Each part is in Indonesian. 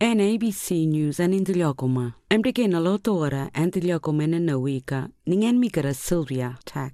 ABC News and Indiliokoma. MDK na lotora Antiliokoma na nawika ningen mikara Sylvia Tak.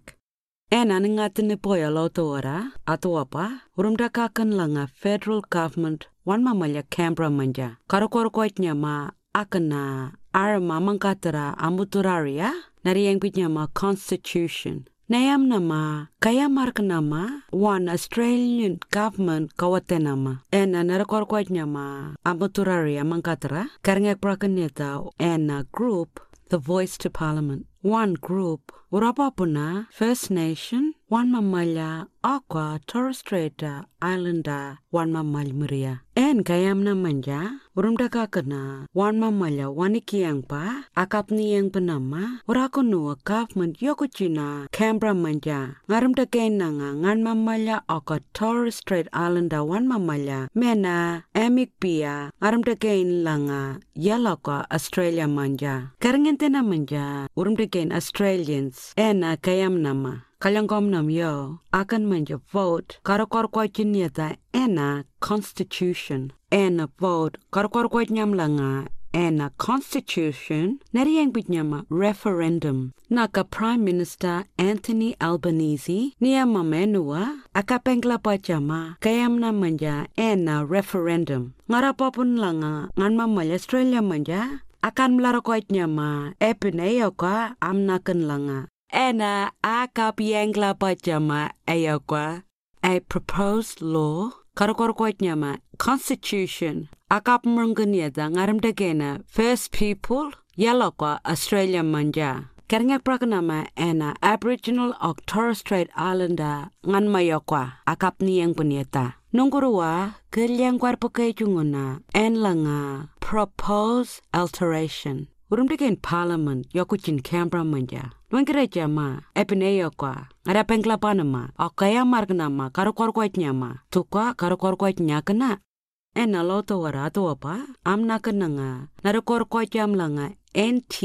Ena ningatini poya lotora atuapa urumda kakan langa federal government wan mamalya Canberra manja. Karakorkoit nyama akana ara mamangkatara amuturaria nariyang pitnyama constitution. Nayam nama, Nayam nama, kaya mark nama, one Australian government kawatenama, and another korkwatnama, Amaturari Amankatra, Karngak Brakaneta, and a group, The Voice to Parliament. One group, urapapuna, First Nation, one mamalya, aqua, Torres Strait Islander, mamal muria. En kayam na manja, urumda kakana, one mamalya, wanikiang pa, akapni yang penama, urakunu government yokuchina, Canberra manja, ngaramda kainanga, ngan mamalya, aqua, Torres Strait Islander, one mamalya, mena, emik pia, ngaramda kain langa, yalaka, Australia manja. Karangentena manja, urumda kain Australians, ena kayam nama. Kalyangom nam yo, akan manja vote, karakor kwa chinyata, ena constitution, ena vote, karakor kwa nyamlanga, ena constitution, nariyang bitnyama referendum. Naka Prime Minister Anthony Albanese, niya mamenua, akapengla pachama, kayam na manja, ena referendum. Ngarapapun langa, ngan mamaya Australia manja, akan melarokoit nyama, epineyo ka amnakan langa. Ena akapiengla pachama ayokwa a proposed law. Karakorkwat nyama. Constitution. Akap mrunganyada ngaramdagena first people. Yalokwa Australia manja. Kerngek prakanama ena. Aboriginal of Torres Strait Islander. Ngan mayokwa akap niyang punyeta. Nungguruwa kelyang kwarpo kay chunguna en langa. Propose alteration. Urumdikin parliament yokuchin Canberra manja. Nwengkere jama epine yokwa ngara pengla panama okaya margnama karukorkwat nyama tukwa karukorkwat nyakana. Ena loto warato apa amna kenanga narukorkwat jam langa NT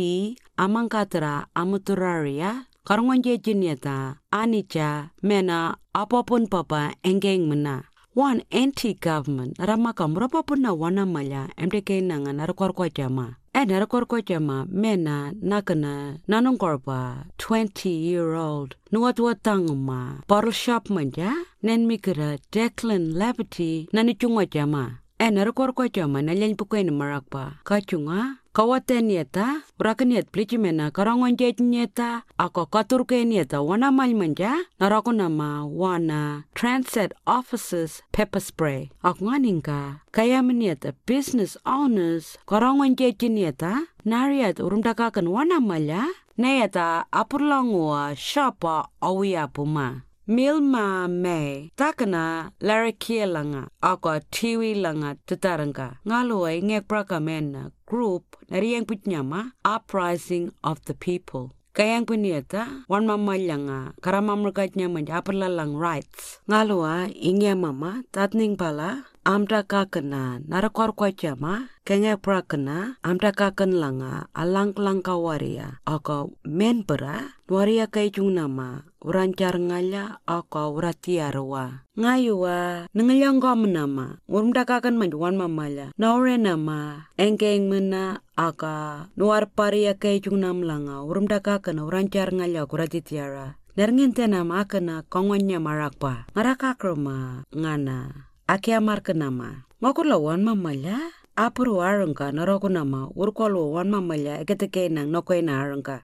amangkatra amuturaria karungonje jinyata anicha mena apa pun papa engeng mena. One anti-government ramaka murapapun na wana malya MDK nanga narukorkwat jama. E narukorkwat jama mena nakana nanungkorpa 20-year-old nuwatwa tangma bottle shop manja nen mikira Declan Labity nanichungwa jama. E narukorkwat jama nalyan pukwen marakpa kachunga kawaten nieta urakan niet plichi mena karangon jet nieta ako katurke nieta wana mal manja narako nama wana transit officers pepper spray ako nganinga kaya nieta business owners karangon jet nieta nariat urumdakakan wana malya Nayata apurlangua shapa awiya puma. Milma May takana larakia langa ako tiwi langa tataranga ngaluay ngek praka mena group nariyang pitnyama uprising of the people kayang punieta wan mama langa karamamrukat nyaman apurlalang rights ngalua ingya mama tatning pala amda kwa chama kenge prakana amda kakan langa alang lang kawaria ako membera waria kay chung nama urancar ngala ako uratiarwa. Ngayuwa nengalyang gom nama urumda kakan manjuan mamala naure nama engkeng mena aka nuar paria chung nam langa urumda kakan urancar ngala kuratitiara Nerngin tena makana kongwanya marakpa ngarakakroma ngana akea markanama ngokula wan mamala apuru aranga narokunama urkwalwa wan mamala eketekena nokoena aranga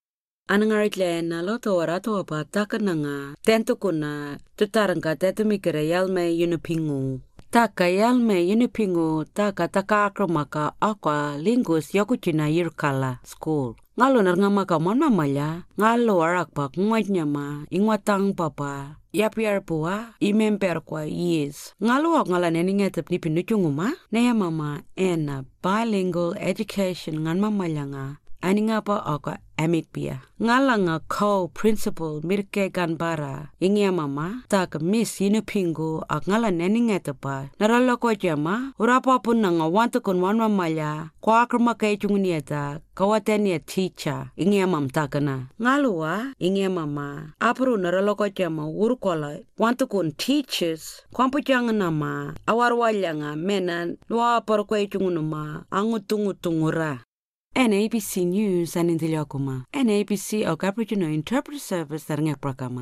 anangaritle na loto warato pa takananga tentukuna tutaranga tetumikere yalme yunupingu yalme yunupingu taka yalme yunupingu taka taka akromaka akwa lingus yokuchina yirkala school. Ngalo nar ngamaka mon mamalya ngalo warakpa ngwanyama ingwatang papa yapiar puwa imemper kwa years. Ngalo ak ngala neni ngetep ni pinuchunguma neya mama ena bilingual education ngan mamalya nga ani nga pa oka amit pia ngala nga principal mirke gan bara ingia mama ta ka miss ina pingu ak ngala neni nga ta pa narala ko jama urapa pun na nga want kon wan malya kwa krama kai chungni ta kawaten ya teacher. ingia mam ta kana ngalua ingia mama apru narala ko jama ur kola want kon teachers. kwampu jang na ma awar walyanga menan lwa par ko chungnu ma NABC News and in the Lyokuma. NABC or Gabriel Interpreter Service that in a program.